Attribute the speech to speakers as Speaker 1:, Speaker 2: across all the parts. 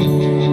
Speaker 1: Man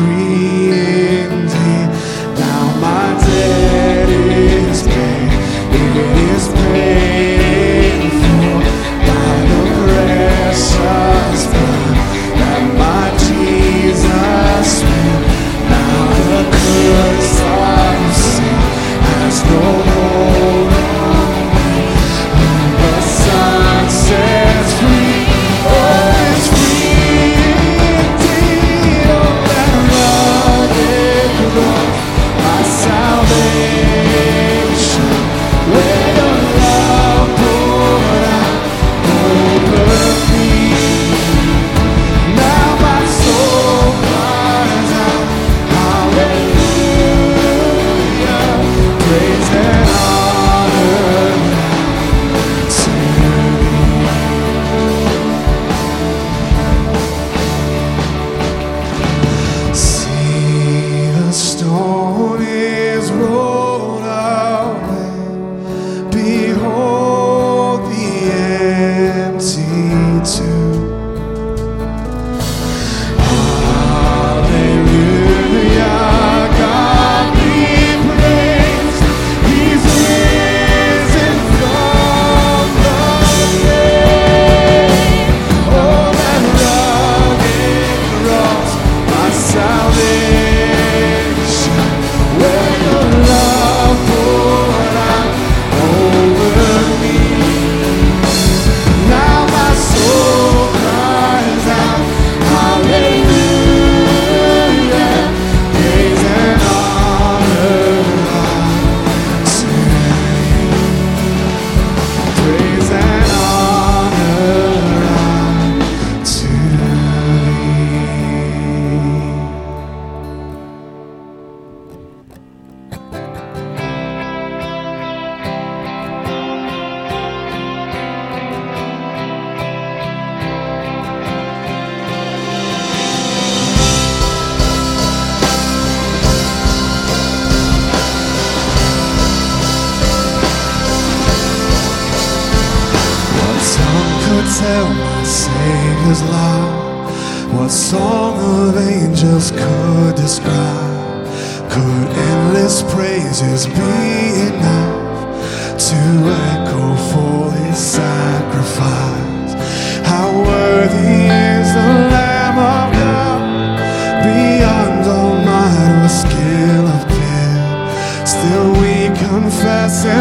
Speaker 1: free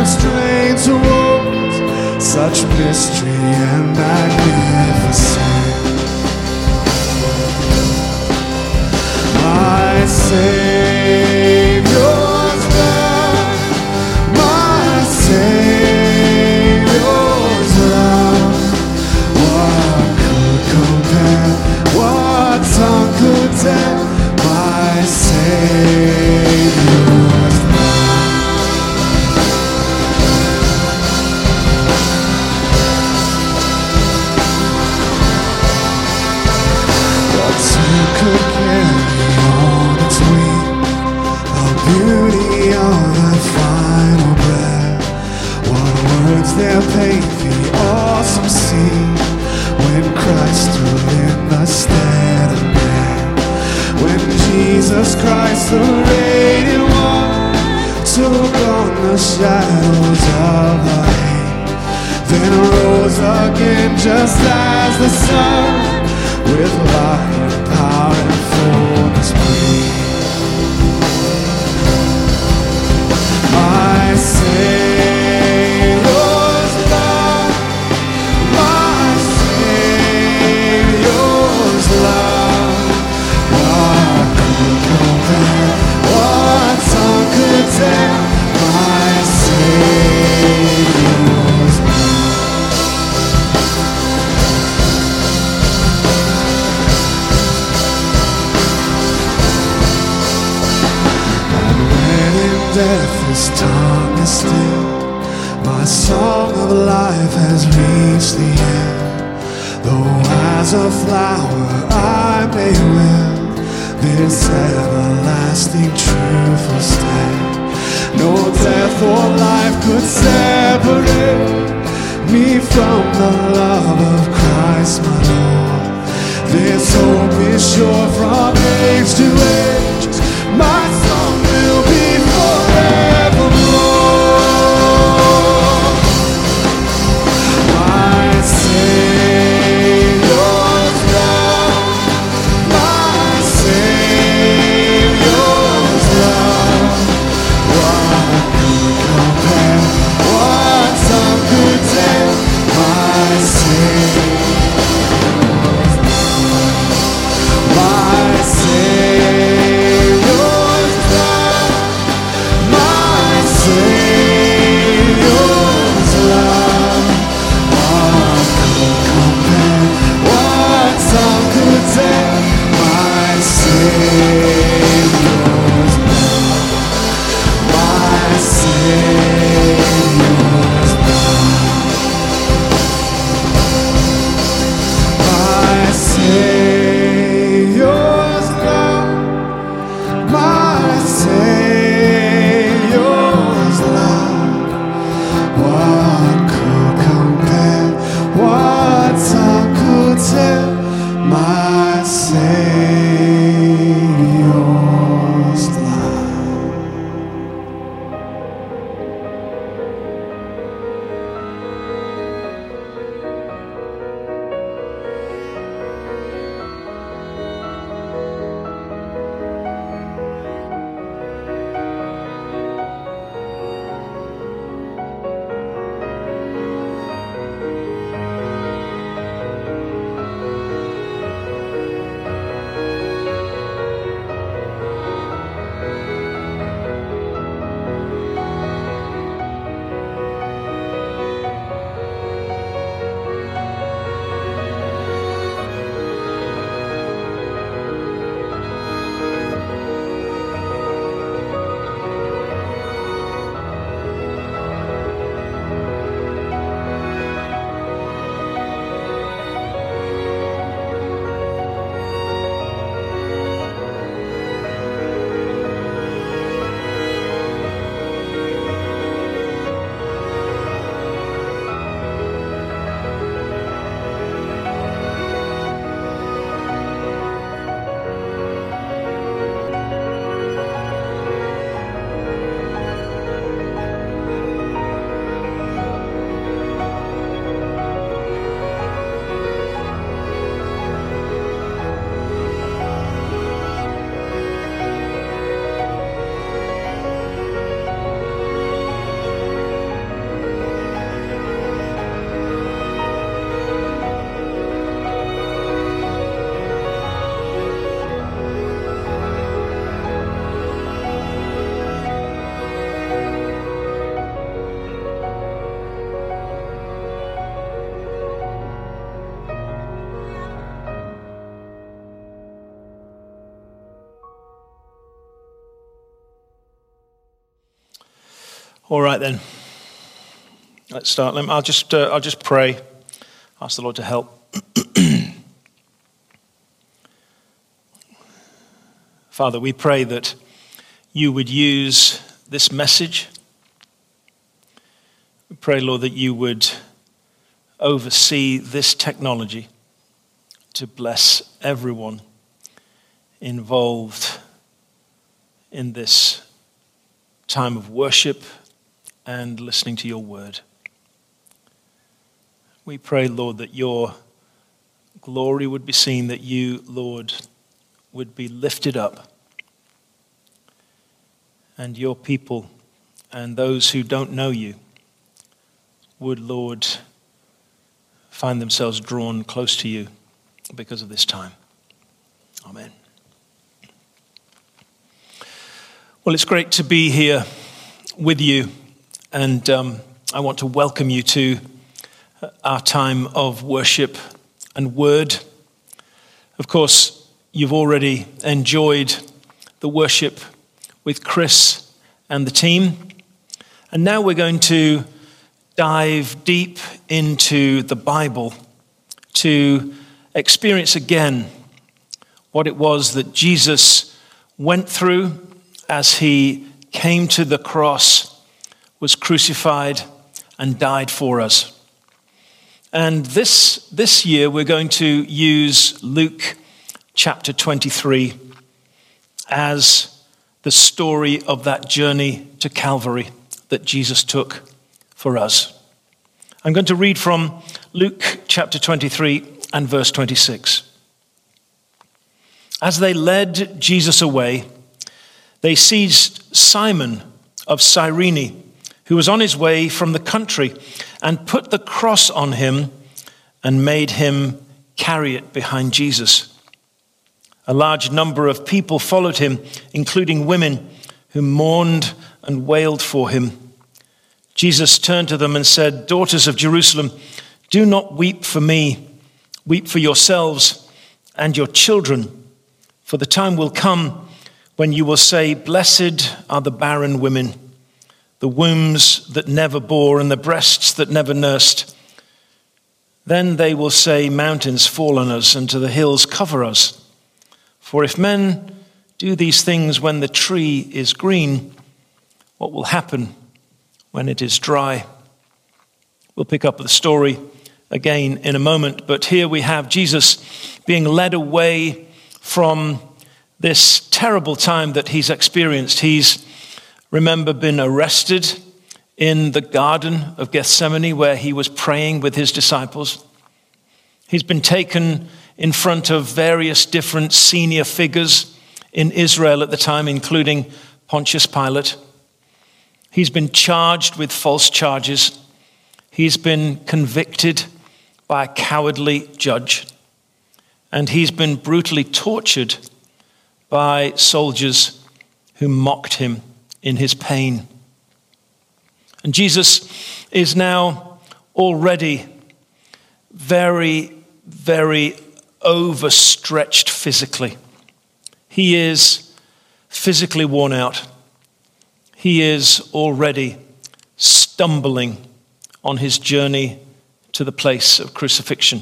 Speaker 1: Strange awoke such mystery and magnificence. My say. there paid the awesome scene when Christ stood in the stead of man? When Jesus Christ, the radiant one, took on the shadows of night, then rose again just as the sun with light and power.
Speaker 2: All right then. Let's start. I'll just, uh, I'll just pray. Ask the Lord to help. Father, we pray that you would use this message. We pray, Lord, that you would oversee this technology to bless everyone involved in this time of worship and listening to your word. We pray, Lord, that your glory would be seen, that you, Lord, would be lifted up, and your people and those who don't know you would, Lord, find themselves drawn close to you because of this time. Amen. Well, it's great to be here with you, and um, I want to welcome you to our time of worship and word. Of course, you've already enjoyed the worship with Chris and the team, and now we're going to dive deep into the Bible to experience again what it was that Jesus went through as he came to the cross, was crucified, and died for us. And this, this year, we're going to use Luke chapter 23 as the story of that journey to Calvary that Jesus took for us. I'm going to read from Luke chapter 23 and verse 26. As they led Jesus away, they seized Simon of Cyrene, who was on his way from the country, and put the cross on him and made him carry it behind Jesus. A large number of people followed him, including women who mourned and wailed for him. Jesus turned to them and said, Daughters of Jerusalem, do not weep for me, weep for yourselves and your children, for the time will come when you will say, Blessed are the barren women, the wombs that never bore, and the breasts that never nursed. Then they will say, Mountains fall on us, and to the hills cover us. For if men do these things when the tree is green, what will happen? when it is dry. We'll pick up the story again in a moment, but here we have Jesus being led away from this terrible time that he's experienced. He's, remember, been arrested in the Garden of Gethsemane where he was praying with his disciples. He's been taken in front of various different senior figures in Israel at the time, including Pontius Pilate. He's been charged with false charges. He's been convicted by a cowardly judge. And he's been brutally tortured by soldiers who mocked him in his pain. And Jesus is now already very, very overstretched physically. He is physically worn out he is already stumbling on his journey to the place of crucifixion.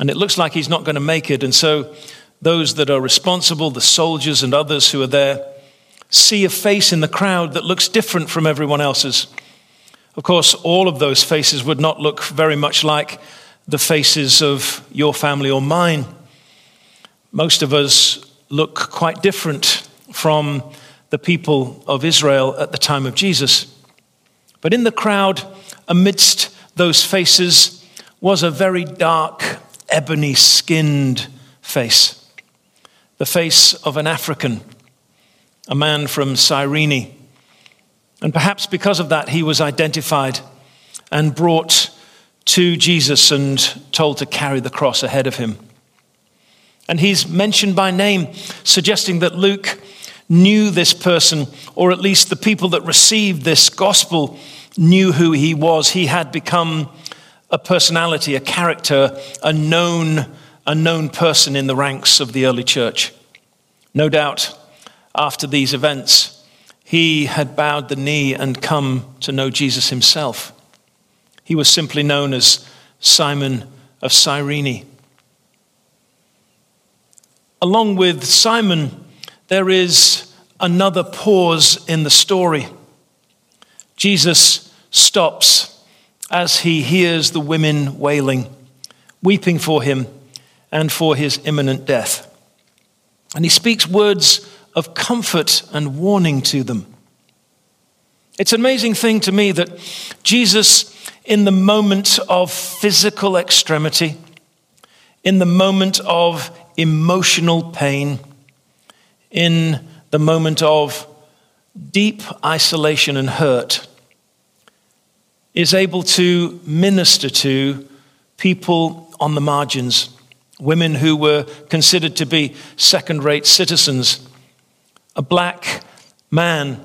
Speaker 2: And it looks like he's not going to make it. And so those that are responsible, the soldiers and others who are there, see a face in the crowd that looks different from everyone else's. Of course, all of those faces would not look very much like the faces of your family or mine. Most of us look quite different from the people of Israel at the time of Jesus. But in the crowd, amidst those faces, was a very dark, ebony skinned face. The face of an African, a man from Cyrene. And perhaps because of that, he was identified and brought to Jesus and told to carry the cross ahead of him. And he's mentioned by name, suggesting that Luke knew this person, or at least the people that received this gospel knew who he was. He had become a personality, a character, a known, a known person in the ranks of the early church. No doubt, after these events, he had bowed the knee and come to know Jesus himself. He was simply known as Simon of Cyrene. Along with Simon, there is another pause in the story. Jesus stops as he hears the women wailing, weeping for him and for his imminent death. And he speaks words of comfort and warning to them. It's an amazing thing to me that Jesus, in the moment of physical extremity, in the moment of emotional pain, in the moment of deep isolation and hurt, is able to minister to people on the margins, women who were considered to be second rate citizens, a black man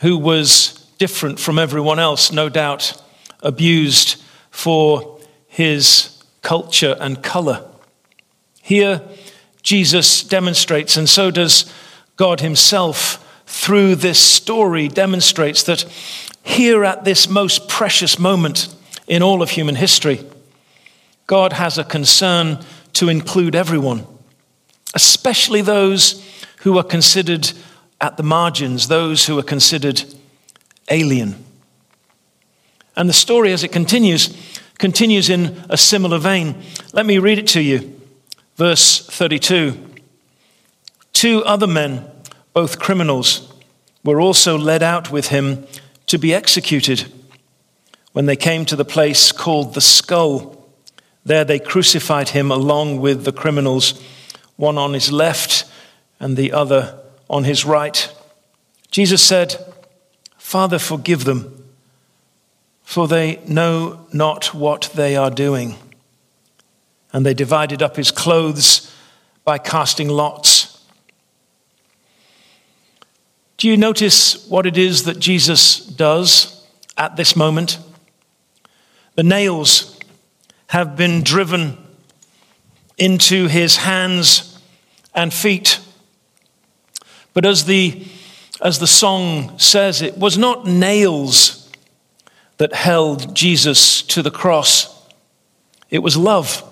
Speaker 2: who was different from everyone else, no doubt abused for his culture and color. Here, Jesus demonstrates, and so does God Himself through this story, demonstrates that here at this most precious moment in all of human history, God has a concern to include everyone, especially those who are considered at the margins, those who are considered alien. And the story, as it continues, continues in a similar vein. Let me read it to you. Verse 32 Two other men, both criminals, were also led out with him to be executed. When they came to the place called the skull, there they crucified him along with the criminals, one on his left and the other on his right. Jesus said, Father, forgive them, for they know not what they are doing. And they divided up his clothes by casting lots. Do you notice what it is that Jesus does at this moment? The nails have been driven into his hands and feet. But as the, as the song says, it was not nails that held Jesus to the cross, it was love.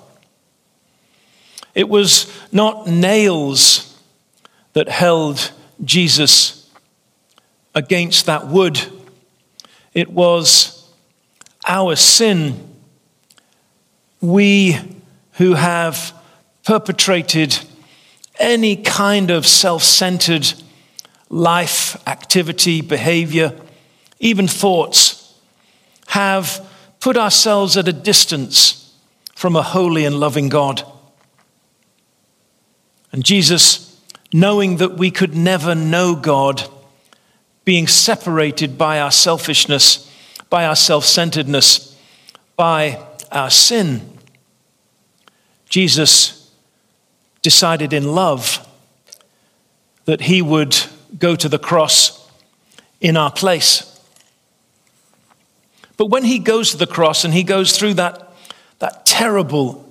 Speaker 2: It was not nails that held Jesus against that wood, it was our sin. We who have perpetrated any kind of self centered life, activity, behavior, even thoughts, have put ourselves at a distance from a holy and loving God. And Jesus, knowing that we could never know God, being separated by our selfishness, by our self centeredness, by our sin, Jesus decided in love that he would go to the cross in our place. But when he goes to the cross and he goes through that, that terrible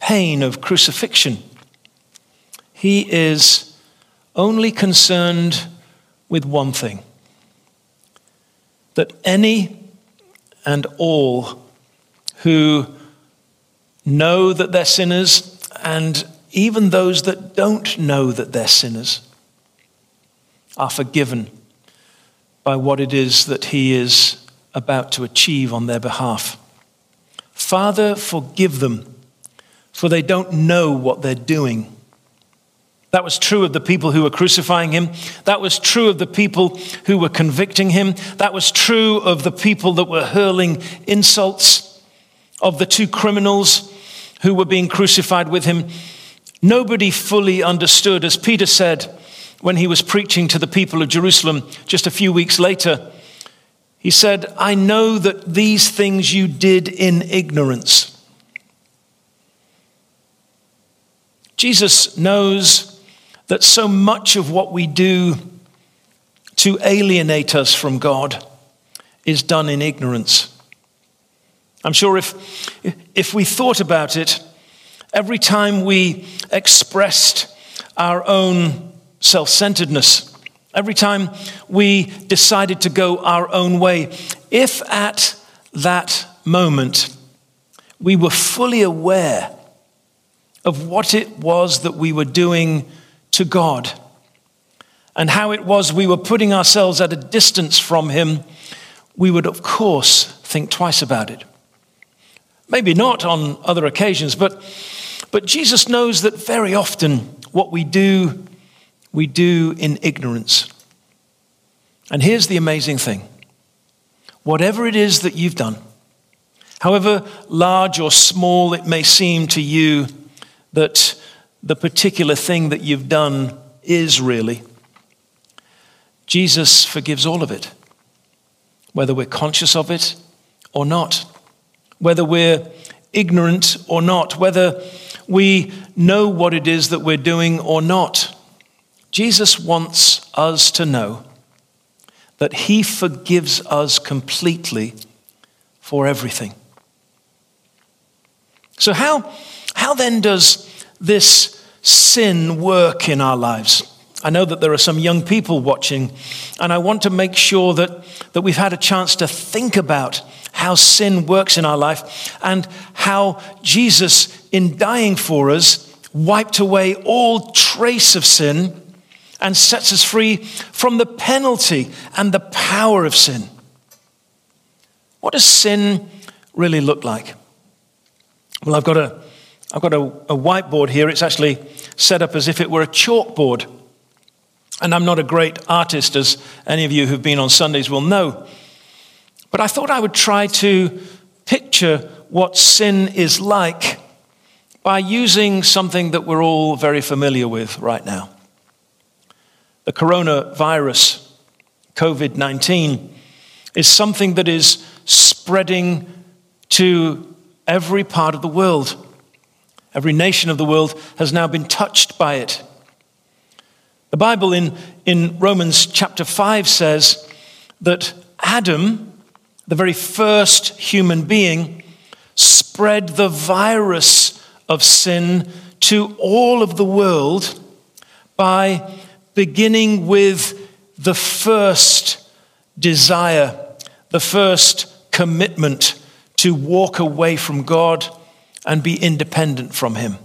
Speaker 2: pain of crucifixion, he is only concerned with one thing that any and all who know that they're sinners, and even those that don't know that they're sinners, are forgiven by what it is that He is about to achieve on their behalf. Father, forgive them, for they don't know what they're doing. That was true of the people who were crucifying him. That was true of the people who were convicting him. That was true of the people that were hurling insults, of the two criminals who were being crucified with him. Nobody fully understood, as Peter said when he was preaching to the people of Jerusalem just a few weeks later. He said, I know that these things you did in ignorance. Jesus knows that so much of what we do to alienate us from God is done in ignorance. I'm sure if, if we thought about it, every time we expressed our own self centeredness, every time we decided to go our own way, if at that moment we were fully aware of what it was that we were doing to God and how it was we were putting ourselves at a distance from Him, we would, of course, think twice about it. Maybe not on other occasions, but, but Jesus knows that very often what we do, we do in ignorance. And here's the amazing thing whatever it is that you've done, however large or small it may seem to you that the particular thing that you've done is really, Jesus forgives all of it, whether we're conscious of it or not, whether we're ignorant or not, whether we know what it is that we're doing or not. Jesus wants us to know that He forgives us completely for everything. So, how, how then does this sin work in our lives? I know that there are some young people watching, and I want to make sure that, that we've had a chance to think about how sin works in our life and how Jesus, in dying for us, wiped away all trace of sin and sets us free from the penalty and the power of sin. What does sin really look like? Well, I've got a, I've got a, a whiteboard here. It's actually set up as if it were a chalkboard. And I'm not a great artist, as any of you who've been on Sundays will know. But I thought I would try to picture what sin is like by using something that we're all very familiar with right now. The coronavirus, COVID 19, is something that is spreading to every part of the world. Every nation of the world has now been touched by it. The Bible in, in Romans chapter 5 says that Adam, the very first human being, spread the virus of sin to all of the world by beginning with the first desire, the first commitment to walk away from God and be independent from Him.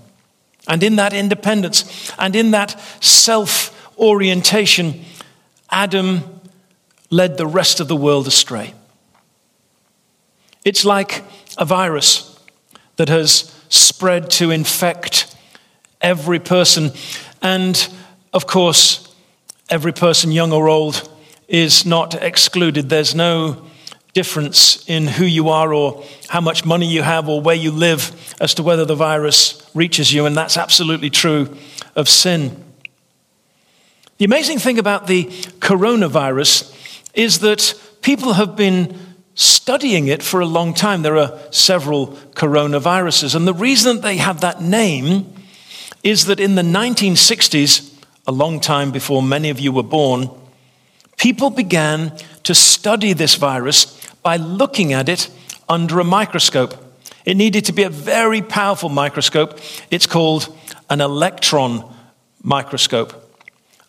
Speaker 2: And in that independence and in that self orientation, Adam led the rest of the world astray. It's like a virus that has spread to infect every person. And of course, every person, young or old, is not excluded. There's no difference in who you are or how much money you have or where you live as to whether the virus reaches you. And that's absolutely true of sin. The amazing thing about the coronavirus is that people have been studying it for a long time. There are several coronaviruses. And the reason they have that name is that in the 1960s, a long time before many of you were born, people began to study this virus by looking at it under a microscope. It needed to be a very powerful microscope. It's called an electron microscope.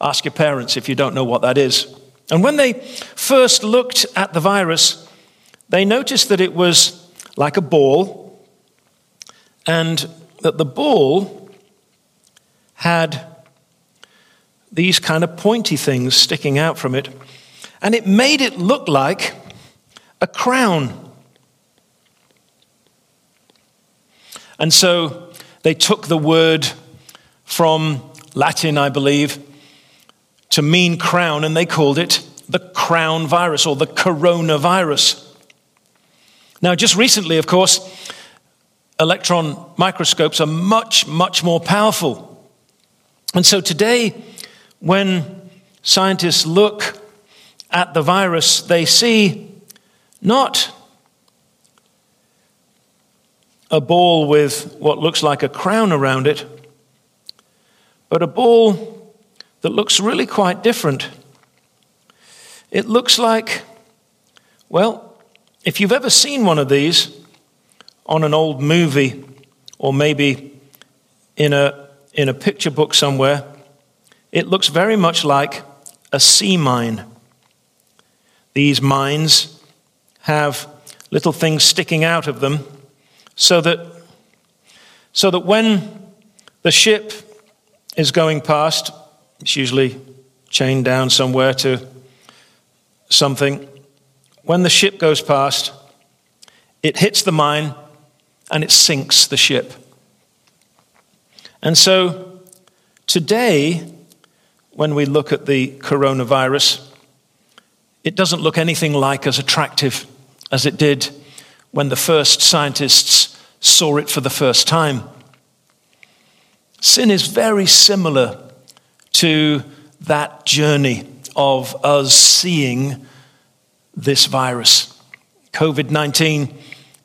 Speaker 2: Ask your parents if you don't know what that is. And when they first looked at the virus, they noticed that it was like a ball, and that the ball had these kind of pointy things sticking out from it, and it made it look like a crown. And so they took the word from Latin, I believe, to mean crown, and they called it the crown virus or the coronavirus. Now, just recently, of course, electron microscopes are much, much more powerful. And so today, when scientists look at the virus, they see not a ball with what looks like a crown around it, but a ball that looks really quite different. It looks like, well, if you've ever seen one of these on an old movie or maybe in a, in a picture book somewhere, it looks very much like a sea mine. These mines have little things sticking out of them so that, so that when the ship is going past, it's usually chained down somewhere to something. When the ship goes past, it hits the mine and it sinks the ship. And so today, when we look at the coronavirus, it doesn't look anything like as attractive as it did when the first scientists saw it for the first time. Sin is very similar to that journey of us seeing this virus. COVID 19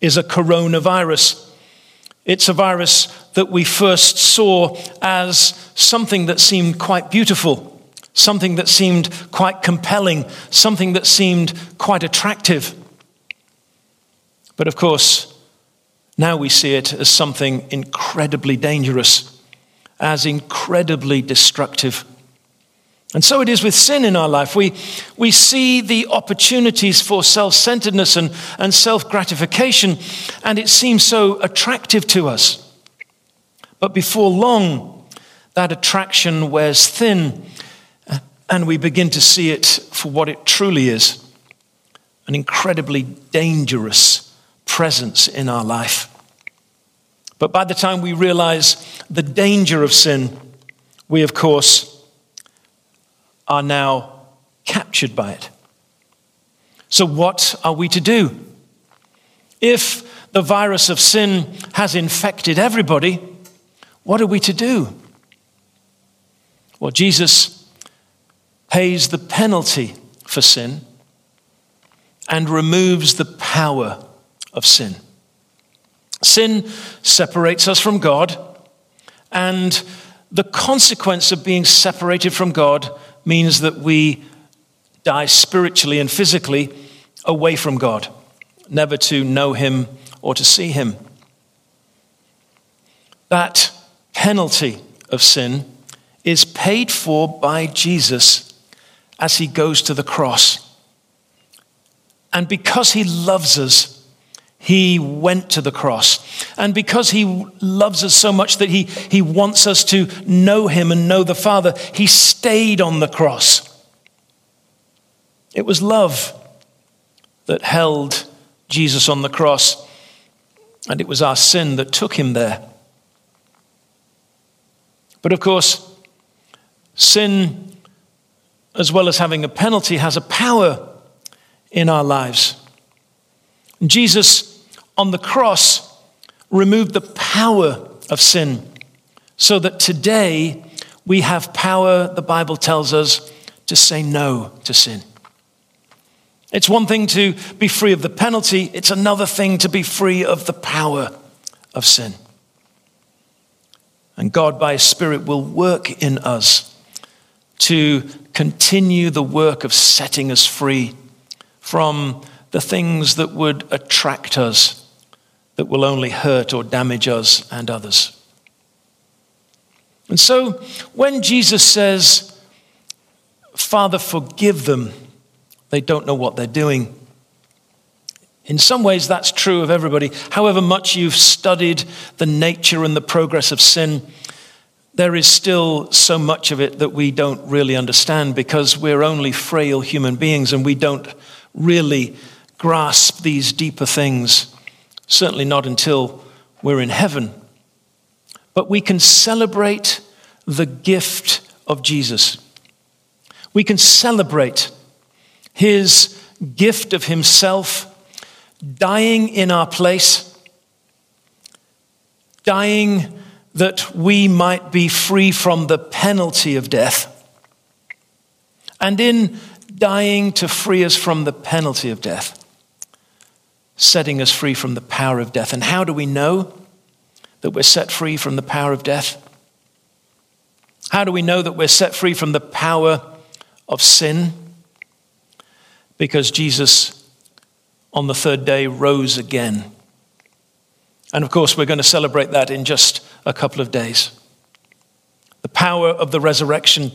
Speaker 2: is a coronavirus. It's a virus that we first saw as something that seemed quite beautiful, something that seemed quite compelling, something that seemed quite attractive. But of course, now we see it as something incredibly dangerous, as incredibly destructive. And so it is with sin in our life. We, we see the opportunities for self centeredness and, and self gratification, and it seems so attractive to us. But before long, that attraction wears thin, and we begin to see it for what it truly is an incredibly dangerous presence in our life. But by the time we realize the danger of sin, we, of course, are now captured by it. So, what are we to do? If the virus of sin has infected everybody, what are we to do? Well, Jesus pays the penalty for sin and removes the power of sin. Sin separates us from God, and the consequence of being separated from God means that we die spiritually and physically away from God, never to know Him or to see Him. That penalty of sin is paid for by Jesus as He goes to the cross. And because He loves us, he went to the cross. And because he loves us so much that he, he wants us to know him and know the Father, he stayed on the cross. It was love that held Jesus on the cross, and it was our sin that took him there. But of course, sin, as well as having a penalty, has a power in our lives. Jesus on the cross removed the power of sin so that today we have power, the Bible tells us, to say no to sin. It's one thing to be free of the penalty, it's another thing to be free of the power of sin. And God, by His Spirit, will work in us to continue the work of setting us free from the things that would attract us, that will only hurt or damage us and others. And so when Jesus says, Father, forgive them, they don't know what they're doing. In some ways, that's true of everybody. However much you've studied the nature and the progress of sin, there is still so much of it that we don't really understand because we're only frail human beings and we don't really grasp these deeper things, certainly not until we're in heaven. But we can celebrate the gift of Jesus. We can celebrate his gift of himself dying in our place, dying that we might be free from the penalty of death. And in dying to free us from the penalty of death, setting us free from the power of death. And how do we know that we're set free from the power of death? How do we know that we're set free from the power of sin? Because Jesus, on the third day, rose again. And of course, we're going to celebrate that in just a couple of days. The power of the resurrection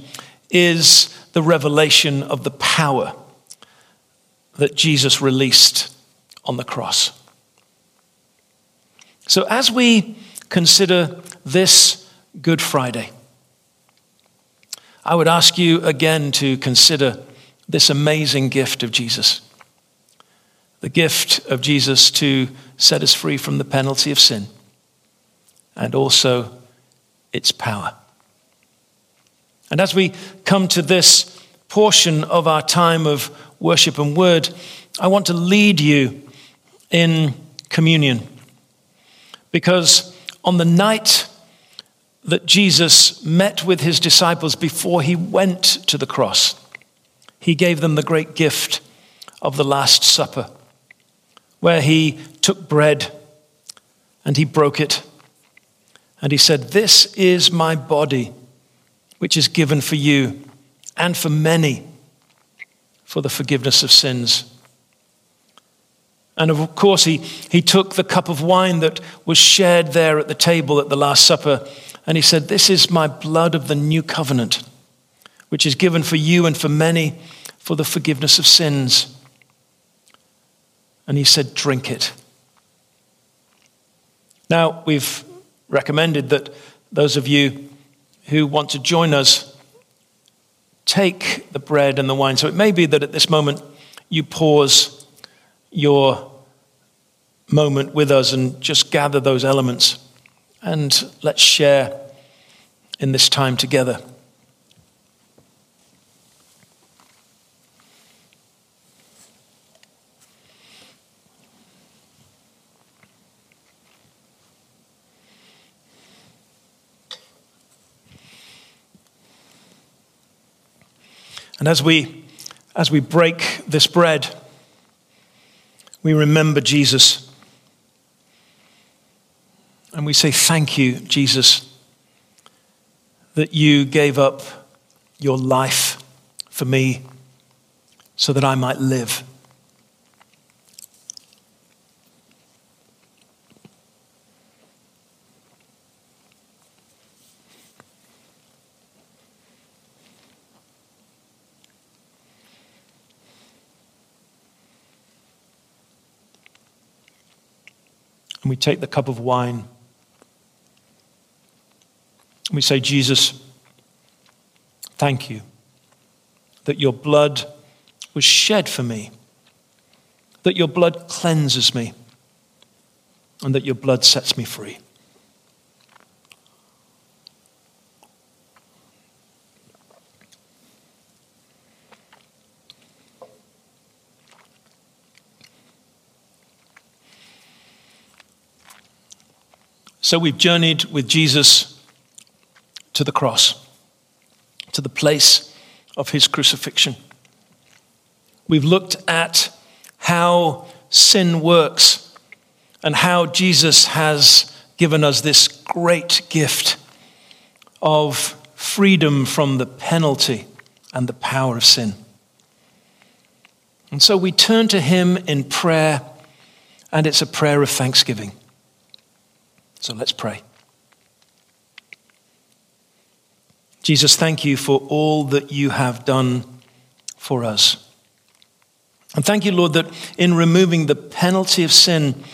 Speaker 2: is the revelation of the power that Jesus released on the cross. So, as we consider this Good Friday, I would ask you again to consider this amazing gift of Jesus. The gift of Jesus to set us free from the penalty of sin and also its power. And as we come to this portion of our time of worship and word, I want to lead you in communion. Because on the night that Jesus met with his disciples before he went to the cross, he gave them the great gift of the Last Supper, where he took bread and he broke it. And he said, This is my body, which is given for you and for many for the forgiveness of sins. And of course, he, he took the cup of wine that was shared there at the table at the Last Supper, and he said, This is my blood of the new covenant, which is given for you and for many for the forgiveness of sins. And he said, Drink it. Now, we've recommended that those of you who want to join us take the bread and the wine. So it may be that at this moment you pause your moment with us and just gather those elements and let's share in this time together. And as we, as we break this bread, we remember Jesus. And we say, Thank you, Jesus, that you gave up your life for me so that I might live. And we take the cup of wine. We say, Jesus, thank you that your blood was shed for me, that your blood cleanses me, and that your blood sets me free. So we've journeyed with Jesus to the cross, to the place of his crucifixion. We've looked at how sin works and how Jesus has given us this great gift of freedom from the penalty and the power of sin. And so we turn to him in prayer, and it's a prayer of thanksgiving. So let's pray. Jesus, thank you for all that you have done for us. And thank you, Lord, that in removing the penalty of sin,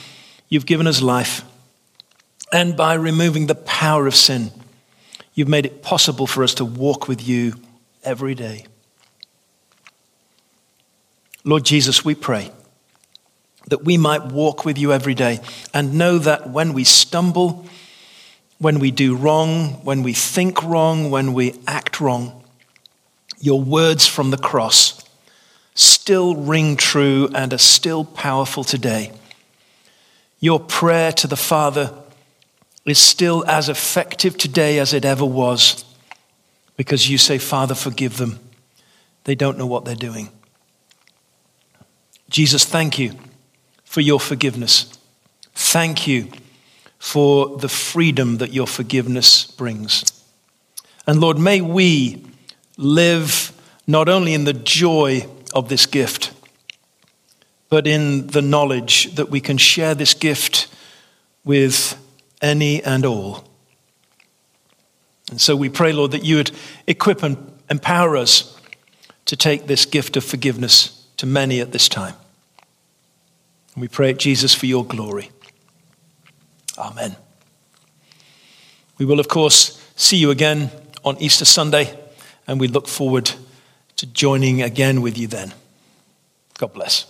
Speaker 2: you've given us life. And by removing the power of sin, you've made it possible for us to walk with you every day. Lord Jesus, we pray that we might walk with you every day and know that when we stumble, when we do wrong, when we think wrong, when we act wrong, your words from the cross still ring true and are still powerful today. Your prayer to the Father is still as effective today as it ever was because you say, Father, forgive them. They don't know what they're doing. Jesus, thank you for your forgiveness. Thank you for the freedom that your forgiveness brings. And Lord, may we live not only in the joy of this gift, but in the knowledge that we can share this gift with any and all. And so we pray, Lord, that you would equip and empower us to take this gift of forgiveness to many at this time. And we pray it, Jesus, for your glory. Amen. We will, of course, see you again on Easter Sunday, and we look forward to joining again with you then. God bless.